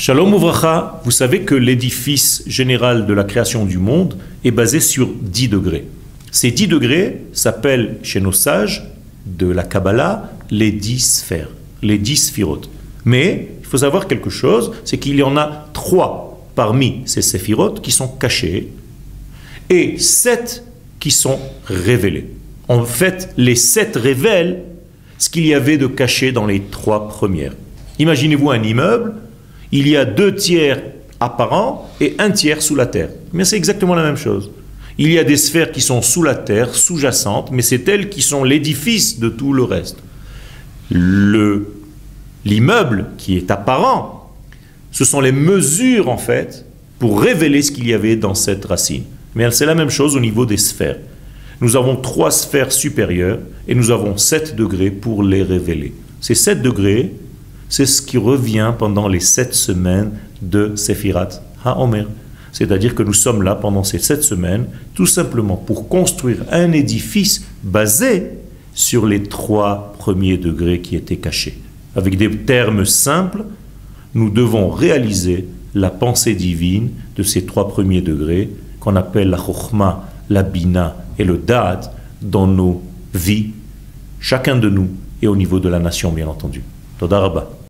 Shalom Ouvracha, vous savez que l'édifice général de la création du monde est basé sur 10 degrés. Ces 10 degrés s'appellent chez nos sages de la Kabbalah les 10 sphères, les 10 sphirotes. Mais il faut savoir quelque chose, c'est qu'il y en a trois parmi ces séphirotes qui sont cachés et sept qui sont révélés. En fait, les sept révèlent ce qu'il y avait de caché dans les trois premières. Imaginez-vous un immeuble, il y a deux tiers apparents et un tiers sous la terre. Mais c'est exactement la même chose. Il y a des sphères qui sont sous la terre, sous-jacentes, mais c'est elles qui sont l'édifice de tout le reste. Le, l'immeuble qui est apparent, ce sont les mesures en fait pour révéler ce qu'il y avait dans cette racine. Mais c'est la même chose au niveau des sphères. Nous avons trois sphères supérieures et nous avons sept degrés pour les révéler. Ces sept degrés, c'est ce qui revient pendant les sept semaines de Sephirat HaOmer. C'est-à-dire que nous sommes là pendant ces sept semaines, tout simplement pour construire un édifice basé sur les trois premiers degrés qui étaient cachés. Avec des termes simples, nous devons réaliser la pensée divine de ces trois premiers degrés qu'on appelle la chokhmah, la bina et le da'at dans nos vies, chacun de nous et au niveau de la nation bien entendu. תודה רבה.